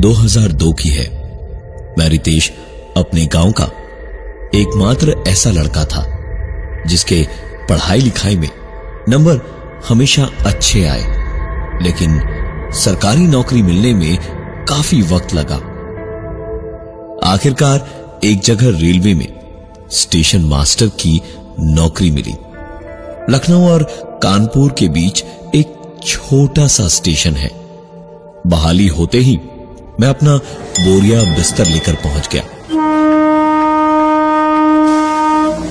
2002 की है। मैं रितेश अपने गाँव का एकमात्र ऐसा लड़का था, जिसके पढ़ाई लिखाई में नंबर हमेशा अच्छे आए, लेकिन सरकारी नौकरी मिलने में काफ़ी वक्त लगा। आखिरकार एक जगह रेलवे में स्टेशन मास्टर की नौकरी मिली। लखनऊ और कानपुर के बीच एक छोटा सा स्टेशन है। बहाली होते ही मैं अपना बोरिया बिस्तर लेकर पहुँच गया।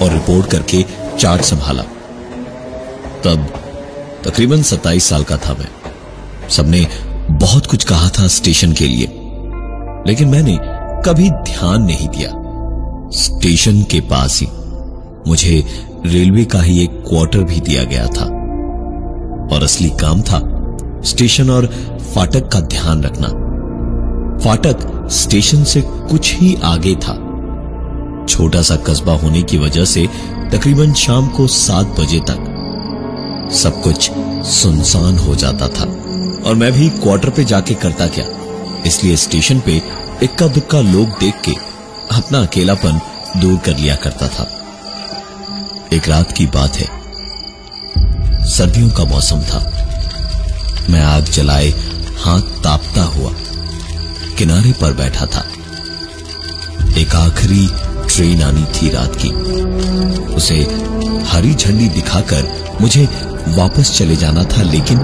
और रिपोर्ट करके चार्ट संभाला। तब तकरीबन 27 साल का था मैं। सबने बहुत कुछ कहा था स्टेशन के लिए, लेकिन मैंने कभी ध्यान नहीं दिया। स्टेशन के पास ही मुझे रेलवे का ही एक क्वार्टर भी दिया गया था। और असली काम था स्टेशन और फाटक का ध्यान रखना। फाटक स्टेशन से कुछ ही आगे था। छोटा सा कस्बा होने की वजह से तकरीबन शाम को सात बजे तक सब कुछ सुनसान हो जाता था और मैं भी क्वार्टर पे जाके करता क्या इसलिए स्टेशन पे इक्का दुक्का लोग देख के अपना अकेलापन दूर कर लिया करता था। एक रात की बात है। सर्दियों का मौसम था। मैं आग जलाए, हाथ तापता हुआ। किनारे पर बैठा था। एक आखिरी ट्रेन आनी थी रात की। उसे हरी झंडी दिखाकर मुझे वापस चले जाना था, लेकिन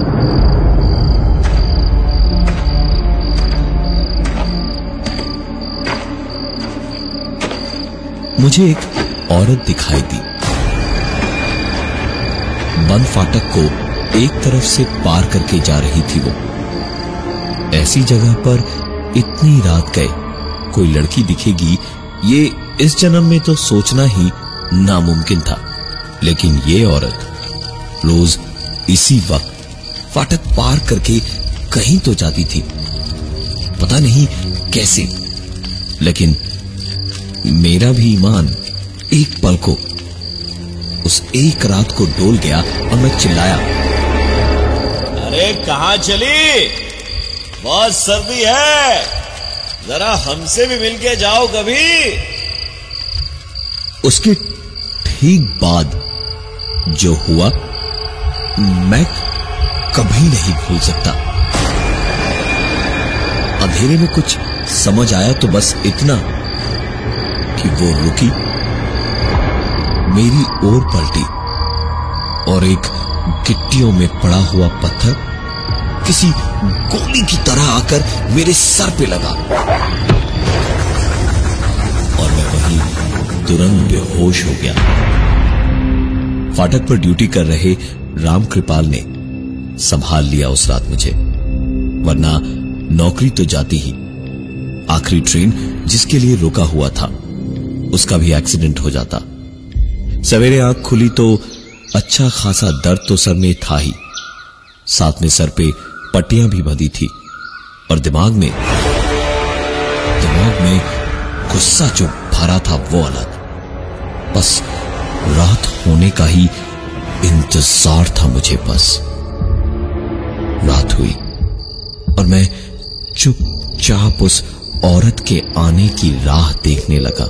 मुझे एक औरत दिखाई दी। बंद फाटक को एक तरफ़ से पार करके जा रही थी वो। ऐसी जगह पर इतनी रात गए। कोई लड़की दिखेगी, ये इस जन्म में तो सोचना ही नामुमकिन था। लेकिन ये औरत रोज इसी वक्त फाटक पार करके कहीं तो जाती थी। पता नहीं कैसे, लेकिन मेरा भी ईमान एक पल को, उस एक रात को डोल गया और मैं चिल्लाया। अरे कहाँ चली? बहुत सर्दी है। जरा हमसे भी मिलके जाओ कभी। उसके ठीक बाद जो हुआ, मैं कभी नहीं भूल सकता। अंधेरे में कुछ समझ आया तो बस इतना कि वो रुकी, मेरी ओर पलटी और एक गिट्टियों में पड़ा हुआ पत्थर किसी गोली की तरह आकर मेरे सर पे लगा। और मैं वहीं तुरंत बेहोश हो गया। फाटक पर ड्यूटी कर रहे राम कृपाल ने संभाल लिया उस रात मुझे। वरना नौकरी तो जाती ही। आखिरी ट्रेन जिसके लिए रुका हुआ था, उसका भी एक्सीडेंट हो जाता। सवेरे आँख खुली तो अच्छा खासा दर्द तो सर में था ही। साथ में सर पे पट्टियाँ भी बंधी थी और दिमाग में दिमाग में गुस्सा जो भरा था वो अलग। बस रात होने का ही इंतज़ार था मुझे बस। रात हुई और मैं चुपचाप उस औरत के आने की राह देखने लगा।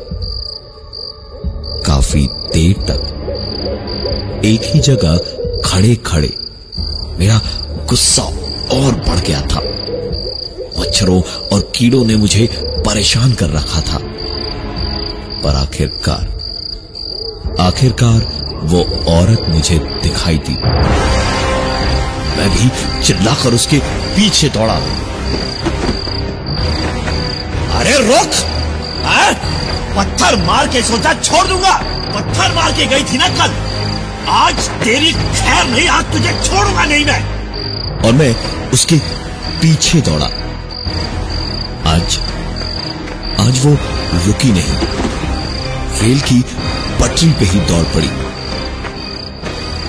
काफ़ी देर तक एक ही जगह खड़े खड़े मेरा गुस्सा और बढ़ गया था। मच्छरों और कीड़ों ने मुझे परेशान कर रखा था। पर आखिरकार आखिरकार वो औरत मुझे दिखाई दी। मैं भी चिल्लाकर उसके पीछे दौड़ा। अरे रुक! पत्थर मार के सोचा छोड़ दूँगा। पत्थर मार के गई थी ना कल। आज तेरी खैर नहीं, आज तुझे छोड़ूँगा नहीं मैं। और मैं उसके पीछे दौड़ा। आज आज वो रुकी नहीं। रेल की पटरी पे ही दौड़ पड़ी।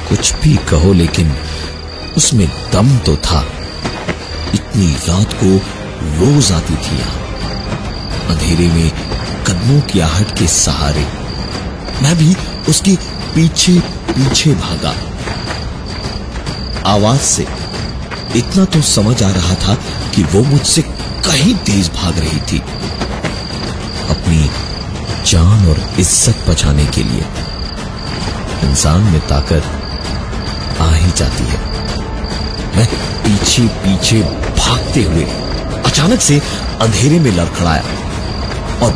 कुछ भी कहो, लेकिन उसमें दम तो था। इतनी रात को रोज आती थी यहाँ। अंधेरे में कदमों की आहट के सहारे मैं भी उसके पीछे पीछे भागा। आवाज़ से इतना तो समझ आ रहा था कि वो मुझसे कहीं तेज भाग रही थी। अपनी जान और इज़्ज़त बचाने के लिए इंसान में ताकत आ ही जाती है। मैं पीछे पीछे भागते हुए अचानक से अंधेरे में लड़खड़ाया और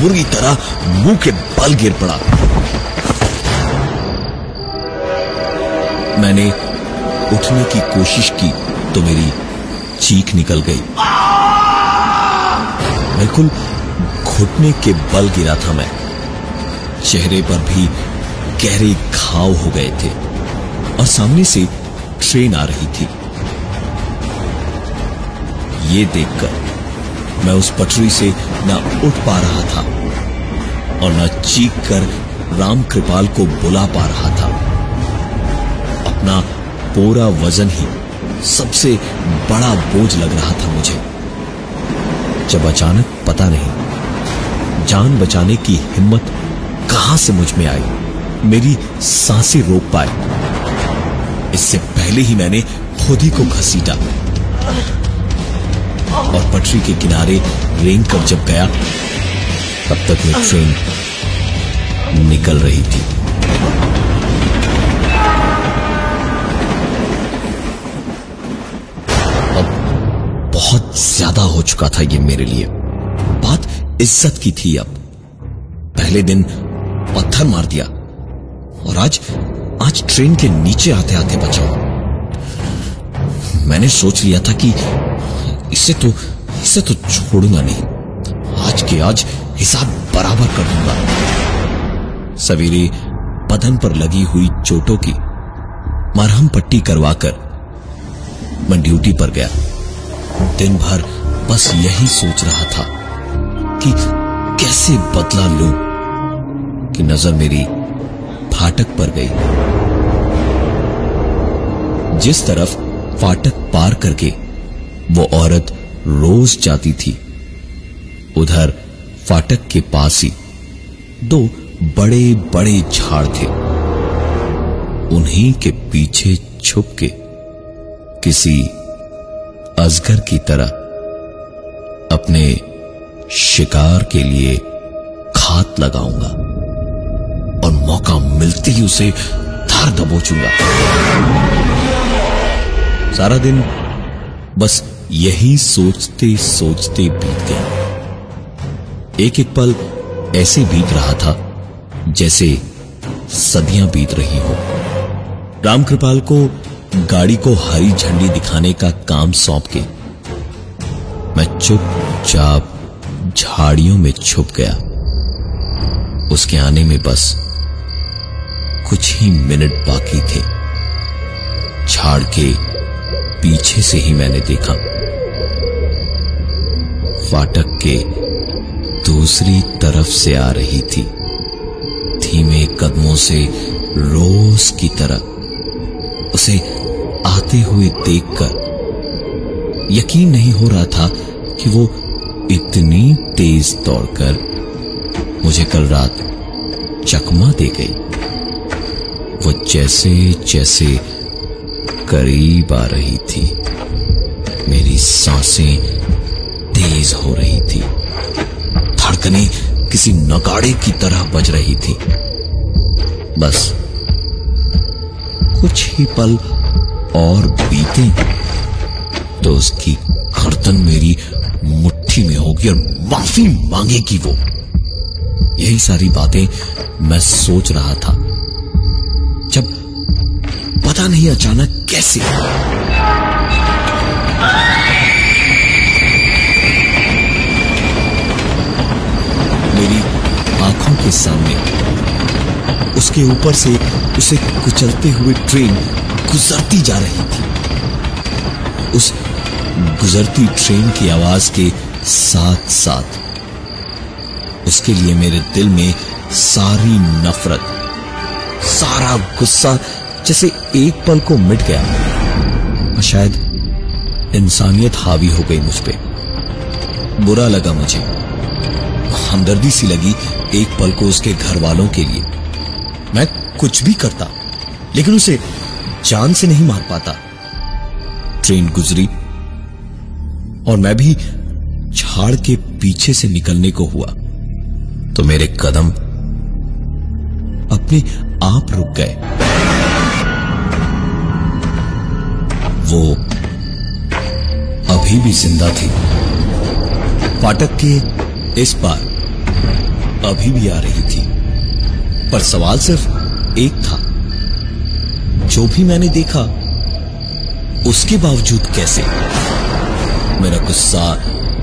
बुरी तरह मुँह के बल गिर पड़ा। मैंने उठने की कोशिश की तो मेरी चीख निकल गई। बिल्कुल घुटने के बल गिरा था मैं। चेहरे पर भी गहरे घाव हो गए थे और सामने से ट्रेन आ रही थी। ये देखकर मैं उस पटरी से न उठ पा रहा था और न चीख कर राम कृपाल को बुला पा रहा था। अपना पूरा वज़न ही सबसे बड़ा बोझ लग रहा था मुझे। जब अचानक पता नहीं, जान बचाने की हिम्मत कहाँ से मुझमें आई? मेरी साँसें रोक पाए। इससे पहले ही मैंने खुद ही को घसीटा। और पटरी के किनारे रेंग कर जब गया, तब तक मैं ट्रेन निकल रही थी अब बहुत ज़्यादा हो चुका था ये मेरे लिए। बात इज़्ज़त की थी अब। पहले दिन पत्थर मार दिया और आज आज ट्रेन के नीचे आते आते बचा। मैंने सोच लिया था कि इसे तो इसे तो छोड़ूँगा नहीं। आज के आज हिसाब बराबर कर दूँगा। सवेरे बदन पर लगी हुई चोटों की मरहम पट्टी करवाकर मैं ड्यूटी पर गया। दिन भर बस यही सोच रहा था कि कैसे बदला लू कि नज़र मेरी फाटक पर गई। जिस तरफ़ फाटक पार करके वो औरत रोज जाती थी, उधर फाटक के पास ही दो बड़े बड़े झाड़ थे। उन्हीं के पीछे छुप के किसी अजगर की तरह अपने शिकार के लिए खात लगाऊँगा और मौका मिलते ही उसे धार दबोचूँगा। सारा दिन बस यही सोचते सोचते बीत गया। एक एक पल ऐसे बीत रहा था जैसे सदियाँ बीत रही हो। रामकृपाल को गाड़ी को हरी झंडी दिखाने का काम सौंप के मैं चुपचाप झाड़ियों में छुप गया। उसके आने में बस कुछ ही मिनट बाकी थे। झाड़ के पीछे से ही मैंने देखा। फाटक के दूसरी तरफ़ से आ रही थी। धीमे कदमों से रोज की तरह उसे आते हुए देखकर यकीन नहीं हो रहा था कि वो इतनी तेज दौड़कर मुझे कल रात चकमा दे गई। वो जैसे जैसे करीब आ रही थी, मेरी साँसें तेज हो रही थी। धड़कने किसी नगाड़े की तरह बज रही थी। बस कुछ ही पल और बीते। तो उसकी गर्दन मेरी मुट्ठी में होगी और माफ़ी मांगेगी वो। यही सारी बातें मैं सोच रहा था। जब पता नहीं अचानक कैसे। मेरी आँखों के सामने, उसके ऊपर से उसे कुचलते हुए ट्रेन गुजरती जा रही थी। उस गुजरती ट्रेन की आवाज़ के साथ साथ उसके लिए मेरे दिल में सारी नफरत, सारा गुस्सा जैसे एक पल को मिट गया। और शायद इंसानियत हावी हो गई मुझ पर बुरा लगा मुझे। हमदर्दी सी लगी एक पल को उसके घर वालों के लिए। मैं कुछ भी करता, लेकिन उसे जान से नहीं मार पाता। ट्रेन गुजरी और मैं भी झाड़ के पीछे से निकलने को हुआ। तो मेरे कदम अपने आप रुक गए। वो अभी भी ज़िंदा थी। फाटक के इस पार अभी भी आ रही थी। पर सवाल सिर्फ़ एक था। जो भी मैंने देखा, उसके बावजूद कैसे? मेरा गुस्सा,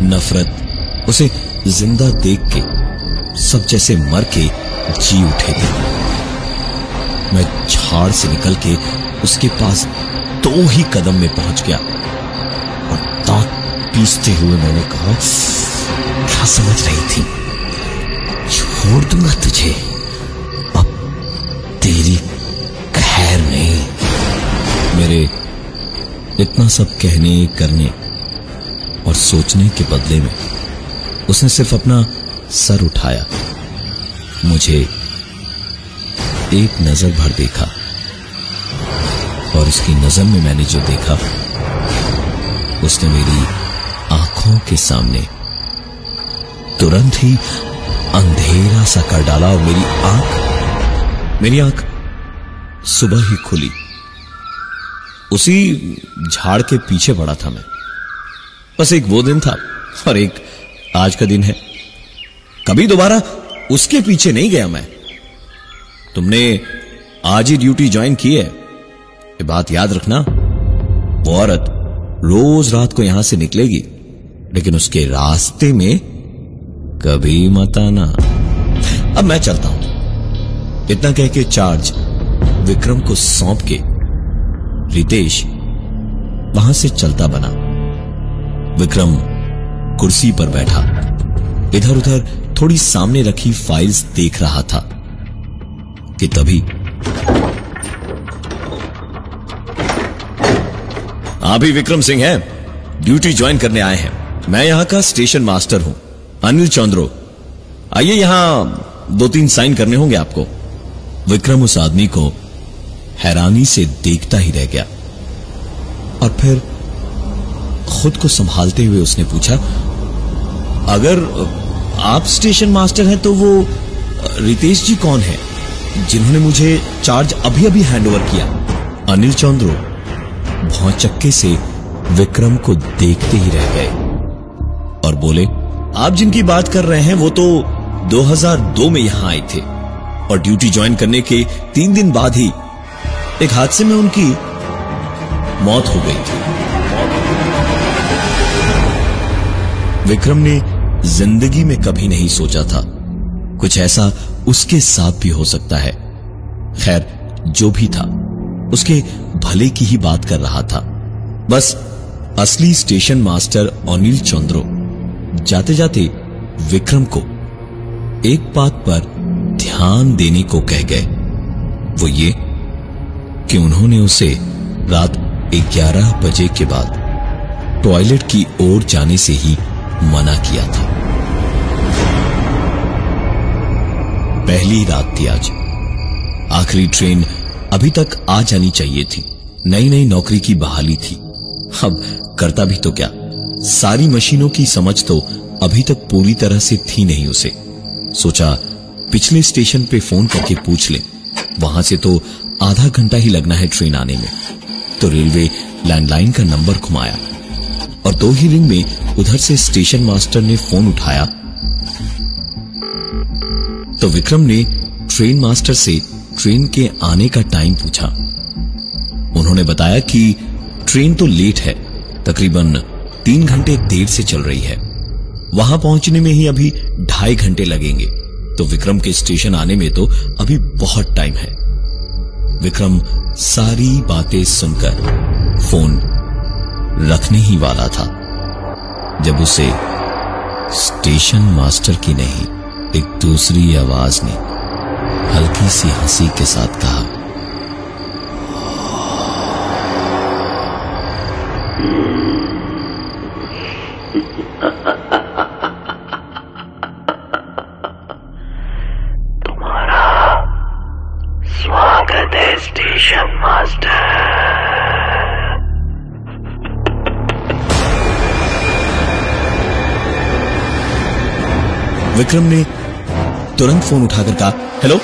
नफरत, उसे ज़िंदा देख के सब जैसे मर के जी उठे थे। मैं झाड़ से निकल के उसके पास दो ही कदम में पहुँच गया और दांत पीसते हुए मैंने कहा, क्या समझ रही थी? छोड़ दूँगा तुझे। मेरे इतना सब कहने, करने और सोचने के बदले में उसने सिर्फ़ अपना सर उठाया। मुझे एक नज़र भर देखा और उसकी नज़र में मैंने जो देखा, उसने मेरी आँखों के सामने तुरंत ही अंधेरा सा कर डाला और मेरी आँख मेरी आँख सुबह ही खुली। उसी झाड़ के पीछे पड़ा था मैं। बस एक वो दिन था और एक आज का दिन है। कभी दोबारा उसके पीछे नहीं गया मैं। तुमने आज ही ड्यूटी ज्वाइन की है। ये बात याद रखना, वो औरत रोज रात को यहाँ से निकलेगी, लेकिन उसके रास्ते में कभी मत आना। अब मैं चलता हूँ। इतना कह के चार्ज विक्रम को सौंप के रितेश वहाँ से चलता बना। विक्रम कुर्सी पर बैठा। इधर उधर थोड़ी सामने रखी फाइल्स देख रहा था कि तभी आप ही विक्रम सिंह हैं। ड्यूटी ज्वाइन करने आए हैं। मैं यहाँ का स्टेशन मास्टर हूँ। अनिल चौंद्रो। आइए यहाँ दो तीन साइन करने होंगे आपको। विक्रम उस आदमी को हैरानी से देखता ही रह गया। और फिर खुद को संभालते हुए उसने पूछा, अगर आप स्टेशन मास्टर हैं तो वो रितेश जी कौन है, जिन्होंने मुझे चार्ज अभी अभी हैंडओवर किया? अनिल चौंद्रो भौचक्के से विक्रम को देखते ही रह गए और बोले, आप जिनकी बात कर रहे हैं वो तो 2002 में यहाँ आए थे और ड्यूटी ज्वाइन करने के तीन दिन बाद ही एक हादसे में उनकी मौत हो गई थी। विक्रम ने ज़िंदगी में कभी नहीं सोचा था। कुछ ऐसा उसके साथ भी हो सकता है। खैर, जो भी था, उसके भले की ही बात कर रहा था। बस, असली स्टेशन मास्टर अनिल चंद्रो जाते जाते विक्रम को एक बात पर ध्यान देने को कह गए। वो ये कि उन्होंने उसे रात 11 बजे के बाद टॉयलेट की ओर जाने से ही मना किया था। पहली रात थी आज। आखिरी ट्रेन अभी तक आ जानी चाहिए थी। नई नई नौकरी की बहाली थी। अब करता भी तो क्या? सारी मशीनों की समझ तो अभी तक पूरी तरह से थी नहीं उसे। सोचा पिछले स्टेशन पे फ़ोन करके पूछ ले। वहाँ से तो आधा घंटा ही लगना है ट्रेन आने में। तो रेलवे लैंडलाइन का नंबर घुमाया और दो ही रिंग में उधर से स्टेशन मास्टर ने फ़ोन उठाया। तो विक्रम ने ट्रेन मास्टर से ट्रेन के आने का टाइम पूछा। उन्होंने बताया कि ट्रेन तो लेट है, तकरीबन तीन घंटे देर से चल रही है। वहाँ पहुँचने में ही अभी ढाई घंटे लगेंगे। तो विक्रम के स्टेशन आने में तो अभी बहुत टाइम है। विक्रम सारी बातें सुनकर फ़ोन रखने ही वाला था, जब उसे स्टेशन मास्टर की नहीं, एक दूसरी आवाज़ ने हल्की सी हँसी के साथ कहा विक्रम ने तुरंत फ़ोन उठाकर कहा, हेलो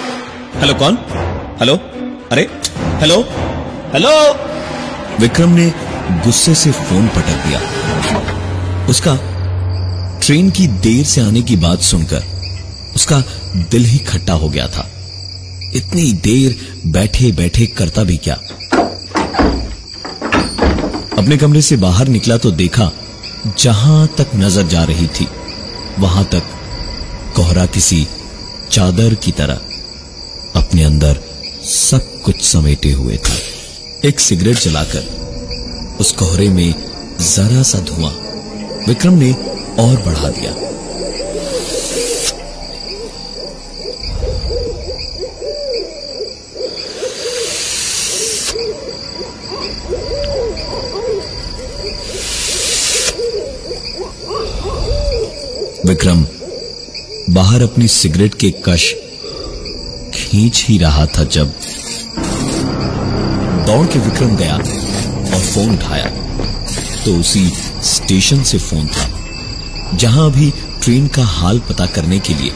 हेलो कौन? हेलो? अरे, हेलो? हेलो? विक्रम ने गुस्से से फ़ोन पटक दिया। उसका ट्रेन की देर से आने की बात सुनकर उसका दिल ही खट्टा हो गया था। इतनी देर बैठे बैठे करता भी क्या? अपने कमरे से बाहर निकला तो देखा, जहाँ तक नज़र जा रही थी, वहाँ तक कोहरा किसी चादर की तरह अपने अंदर सब कुछ समेटे हुए था। एक सिगरेट जलाकर उस कोहरे में जरा सा धुआँ विक्रम ने और बढ़ा दिया। विक्रम बाहर अपनी सिगरेट के कश खींच ही रहा था जब दौड़ के विक्रम गया और फ़ोन उठाया। तो उसी स्टेशन से फ़ोन था, जहाँ अभी ट्रेन का हाल पता करने के लिए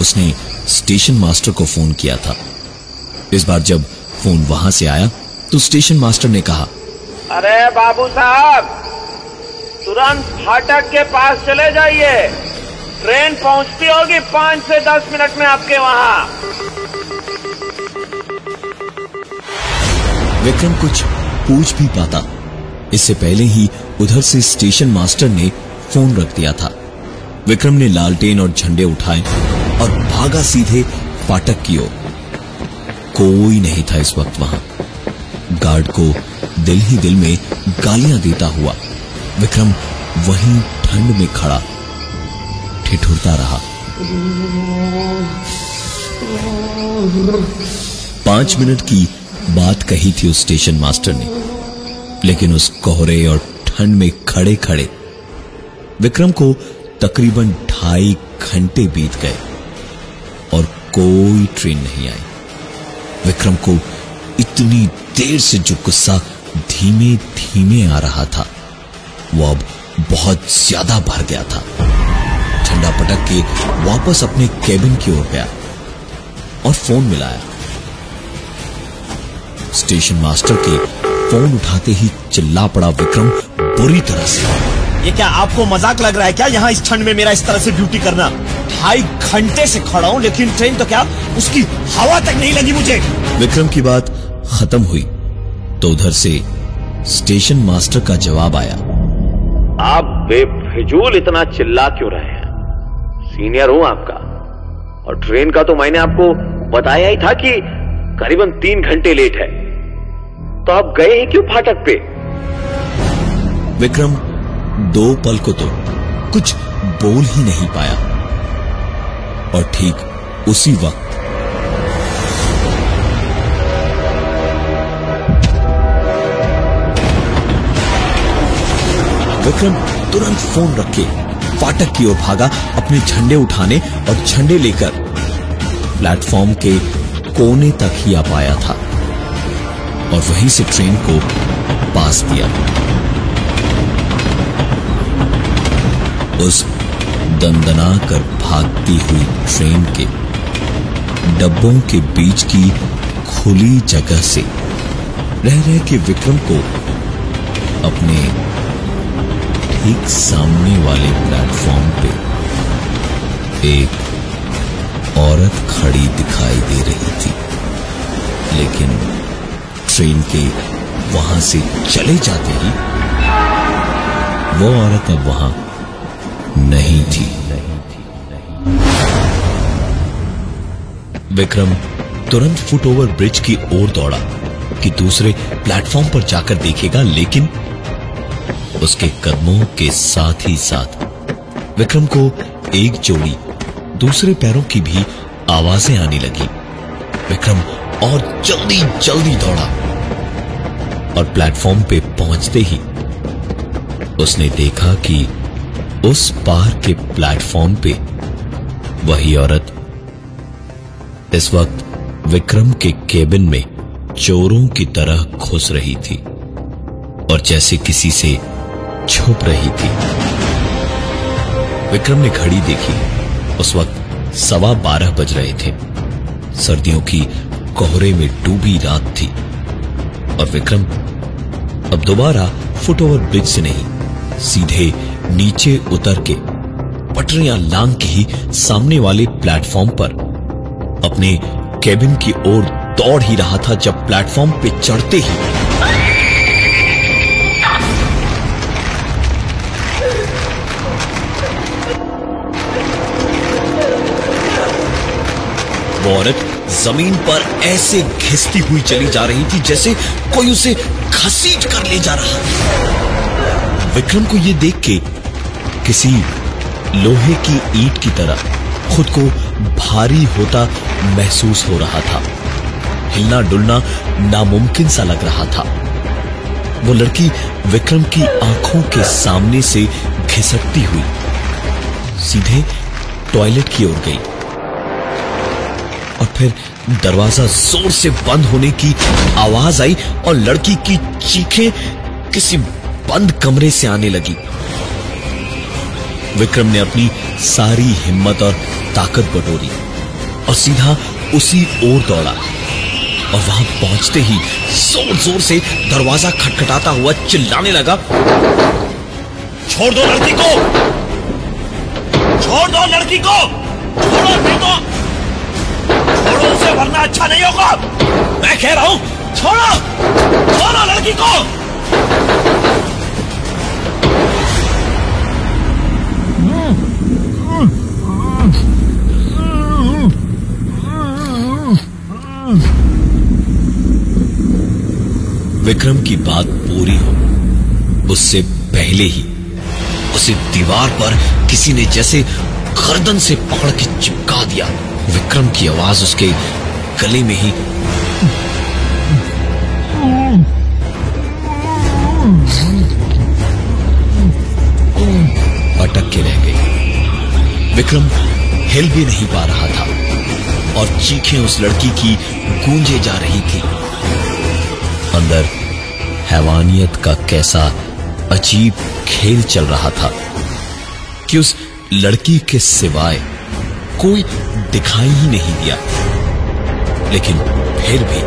उसने स्टेशन मास्टर को फ़ोन किया था। इस बार जब फ़ोन वहाँ से आया तो स्टेशन मास्टर ने कहा, अरे बाबू साहब, तुरंत फाटक के पास चले जाइए। ट्रेन पहुँचती होगी पाँच से दस मिनट में आपके वहाँ। विक्रम कुछ पूछ भी पाता। इससे पहले ही उधर से स्टेशन मास्टर ने फ़ोन रख दिया था। विक्रम ने लालटेन और झंडे उठाए और भागा सीधे फाटक की ओर। कोई नहीं था इस वक्त वहाँ। गार्ड को दिल ही दिल में गालियाँ देता हुआ विक्रम वहीं ठंड में खड़ा। ठिठुरता रहा। पाँच मिनट की बात कही थी उस स्टेशन मास्टर ने, लेकिन उस कोहरे और ठंड में खड़े खड़े विक्रम को तकरीबन ढाई घंटे बीत गए और कोई ट्रेन नहीं आई। विक्रम को इतनी देर से जो गुस्सा धीमे धीमे आ रहा था, वो अब बहुत ज़्यादा भर गया था। झंडा पटक के वापस अपने केबिन की ओर गया और फ़ोन मिलाया। स्टेशन मास्टर के फ़ोन उठाते ही चिल्ला पड़ा विक्रम बुरी तरह से। ये क्या आपको मज़ाक लग रहा है क्या? यहाँ इस ठंड में मेरा इस तरह से ड्यूटी करना। ढाई घंटे से खड़ा हूँ लेकिन ट्रेन तो क्या उसकी हवा तक नहीं लगी मुझे। विक्रम की बात खत्म हुई तो उधर से स्टेशन मास्टर का जवाब आया। आप बेफिजूल इतना चिल्ला क्यों रहे हैं? सीनियर हूँ आपका। और ट्रेन का तो मैंने आपको बताया ही था कि करीबन तीन घंटे लेट है। तो आप गए ही क्यों फाटक पे? विक्रम, दो पल को तो कुछ बोल ही नहीं पाया। और ठीक उसी वक्त विक्रम तुरंत फ़ोन रखे। फाटक की ओर भागा, अपने झंडे उठाने और झंडे लेकर प्लेटफॉर्म के कोने तक ही आ पाया था और वहीं से ट्रेन को पास दिया। उस दंदना कर भागती हुई ट्रेन के डब्बों के बीच की खुली जगह से रह रहे के विक्रम को अपने ठीक सामने वाले प्लेटफॉर्म पे एक औरत खड़ी दिखाई दे रही थी। लेकिन ट्रेन के वहाँ से चले जाते ही वो औरत अब वहाँ नहीं थी। विक्रम तुरंत फुट ओवर ब्रिज की ओर दौड़ा कि दूसरे प्लेटफॉर्म पर जाकर देखेगा, लेकिन उसके कदमों के साथ ही साथ। विक्रम को एक जोड़ी, दूसरे पैरों की भी आवाज़ें आने लगी। विक्रम और जल्दी जल्दी दौड़ा और प्लेटफॉर्म पे पहुँचते ही उसने देखा कि उस पार के प्लेटफॉर्म पे वही औरत। इस वक्त विक्रम के केबिन में चोरों की तरह घुस रही थी और जैसे किसी से छुप रही थी। विक्रम ने घड़ी देखी। उस वक्त सवा बारह बज रहे थे। सर्दियों की कोहरे में डूबी रात थी। और विक्रम अब दोबारा फुट ओवर ब्रिज से नहीं, सीधे नीचे उतर के पटरियाँ लांग के ही सामने वाले प्लेटफॉर्म पर अपने केबिन की ओर दौड़ ही रहा था, जब प्लेटफॉर्म पे चढ़ते ही औरत ज़मीन पर ऐसे घिसती हुई चली जा रही थी जैसे कोई उसे घसीट कर ले जा रहा था। विक्रम को यह देख के किसी लोहे की ईट की तरह खुद को भारी होता महसूस हो रहा था। हिलना डुलना नामुमकिन सा लग रहा था। वो लड़की विक्रम की आँखों के सामने से घिसकती हुई सीधे टॉयलेट की ओर गई। और फिर दरवाज़ा ज़ोर से बंद होने की आवाज़ आई और लड़की की चीखें किसी बंद कमरे से आने लगी। विक्रम ने अपनी सारी हिम्मत और ताकत बटोरी और सीधा उसी ओर दौड़ा और वहाँ पहुँचते ही ज़ोर ज़ोर से दरवाज़ा खटखटाता हुआ चिल्लाने लगा, छोड़ दो लड़की को! छोड़ दो लड़की को! छोड़ो नहीं तो वरना अच्छा नहीं होगा। मैं कह रहा हूँ, छोड़ो छोड़ो लड़की को। विक्रम की बात पूरी हो, उससे पहले ही, उसे दीवार पर किसी ने जैसे गर्दन से पकड़ के चिपका दिया। विक्रम की आवाज़ उसके गले में ही। अटक के रह गई। विक्रम हिल भी नहीं पा रहा था और चीखें उस लड़की की गूंजे जा रही थी। अंदर हैवानियत का कैसा अजीब खेल चल रहा था कि उस लड़की के सिवाय कोई दिखाई ही नहीं दिया। लेकिन फिर भी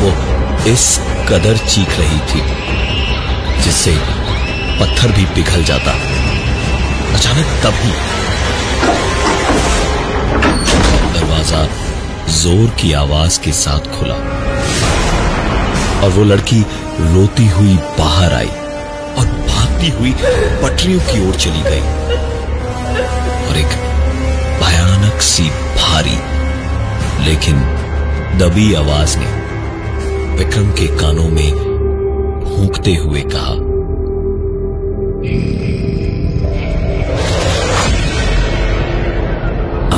वो इस कदर चीख रही थी, जिससे पत्थर भी पिघल जाता। अचानक तभी दरवाज़ा ज़ोर की आवाज़ के साथ खुला और वो लड़की रोती हुई बाहर आई और भागती हुई पटरियों की ओर चली गई और एक भयानक सी भारी, लेकिन दबी आवाज़ ने विक्रम के कानों में फूंकते हुए कहा,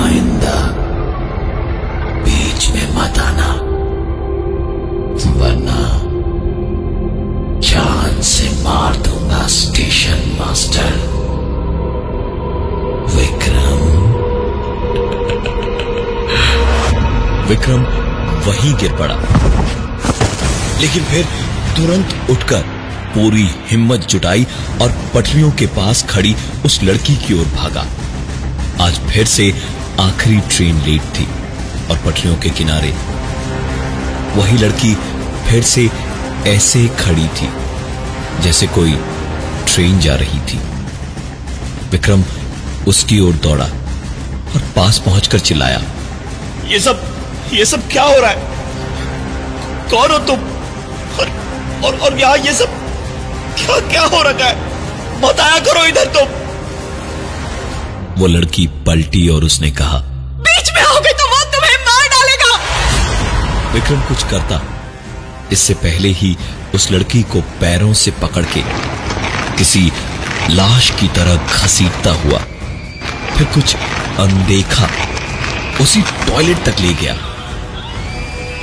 आइंदा, बीच में मत आना, वरना जान से मार दूँगा स्टेशन मास्टर। विक्रम विक्रम वहीं गिर पड़ा। लेकिन फिर तुरंत उठकर पूरी हिम्मत जुटाई और पटरियों के पास खड़ी उस लड़की की ओर भागा। आज फिर से आखिरी ट्रेन लेट थी और पटरियों के किनारे वही लड़की फिर से ऐसे खड़ी थी जैसे कोई ट्रेन जा रही थी। विक्रम उसकी ओर दौड़ा और पास पहुंचकर चिल्लाया, ये सब ये सब क्या हो रहा है? कौन हो तुम? और और, और यहाँ ये सब क्या क्या हो रखा है? बताया करो इधर तुम। वो लड़की पलटी और उसने कहा बीच में आओगे तो वो तुम्हें मार डालेगा। विक्रम कुछ करता। इससे पहले ही उस लड़की को पैरों से पकड़ के किसी लाश की तरह घसीटता हुआ फिर कुछ अनदेखा उसी टॉयलेट तक ले गया।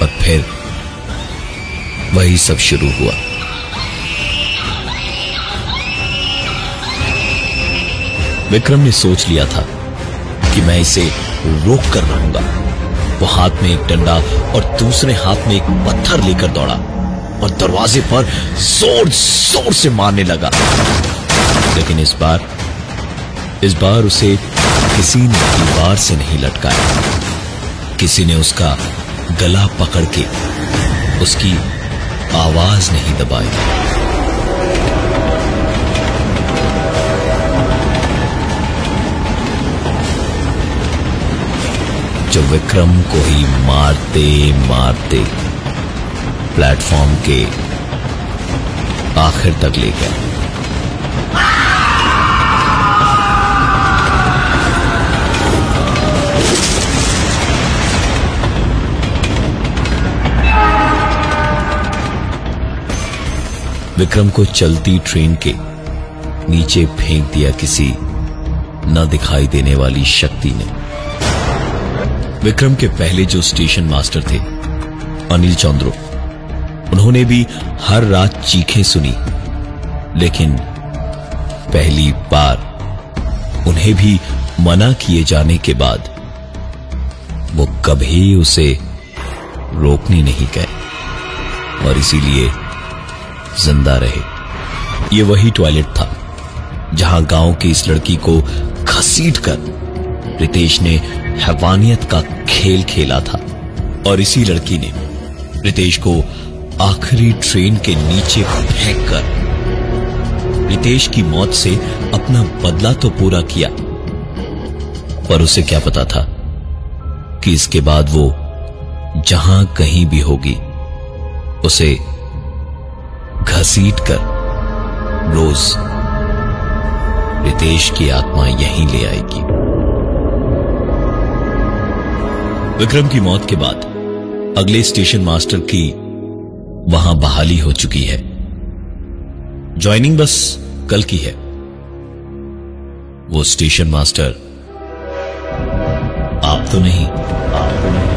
और फिर वही सब शुरू हुआ। विक्रम ने सोच लिया था कि मैं इसे रोक कर रहूँगा वो हाथ में एक डंडा और दूसरे हाथ में एक पत्थर लेकर दौड़ा और दरवाजे पर ज़ोर ज़ोर से मारने लगा। लेकिन इस बार इस बार उसे किसी ने दीवार से नहीं लटकाया। किसी ने उसका गला पकड़ के उसकी आवाज़ नहीं दबाई। जो विक्रम को ही मारते मारते प्लेटफॉर्म के आखिर तक ले गया विक्रम को चलती ट्रेन के नीचे फेंक दिया किसी न दिखाई देने वाली शक्ति ने। विक्रम के पहले जो स्टेशन मास्टर थे, अनिल चंद्रो, उन्होंने भी हर रात चीखें सुनी, लेकिन पहली बार उन्हें भी मना किए जाने के बाद वो कभी उसे रोकने नहीं गए। और इसीलिए ज़िंदा रहे। ये वही टॉयलेट था, जहाँ गाँव की इस लड़की को घसीट कर रितेश ने हैवानियत का खेल खेला था और इसी लड़की ने रितेश को आखिरी ट्रेन के नीचे फेंक कर रितेश की मौत से अपना बदला तो पूरा किया, पर उसे क्या पता था कि इसके बाद वो जहाँ कहीं भी होगी, उसे घसीट कर रोज रितेश की आत्मा यहीं ले आएगी। विक्रम की मौत के बाद अगले स्टेशन मास्टर की वहाँ बहाली हो चुकी है। ज्वाइनिंग बस कल की है। वो स्टेशन मास्टर आप तो नहीं। आप तो नहीं।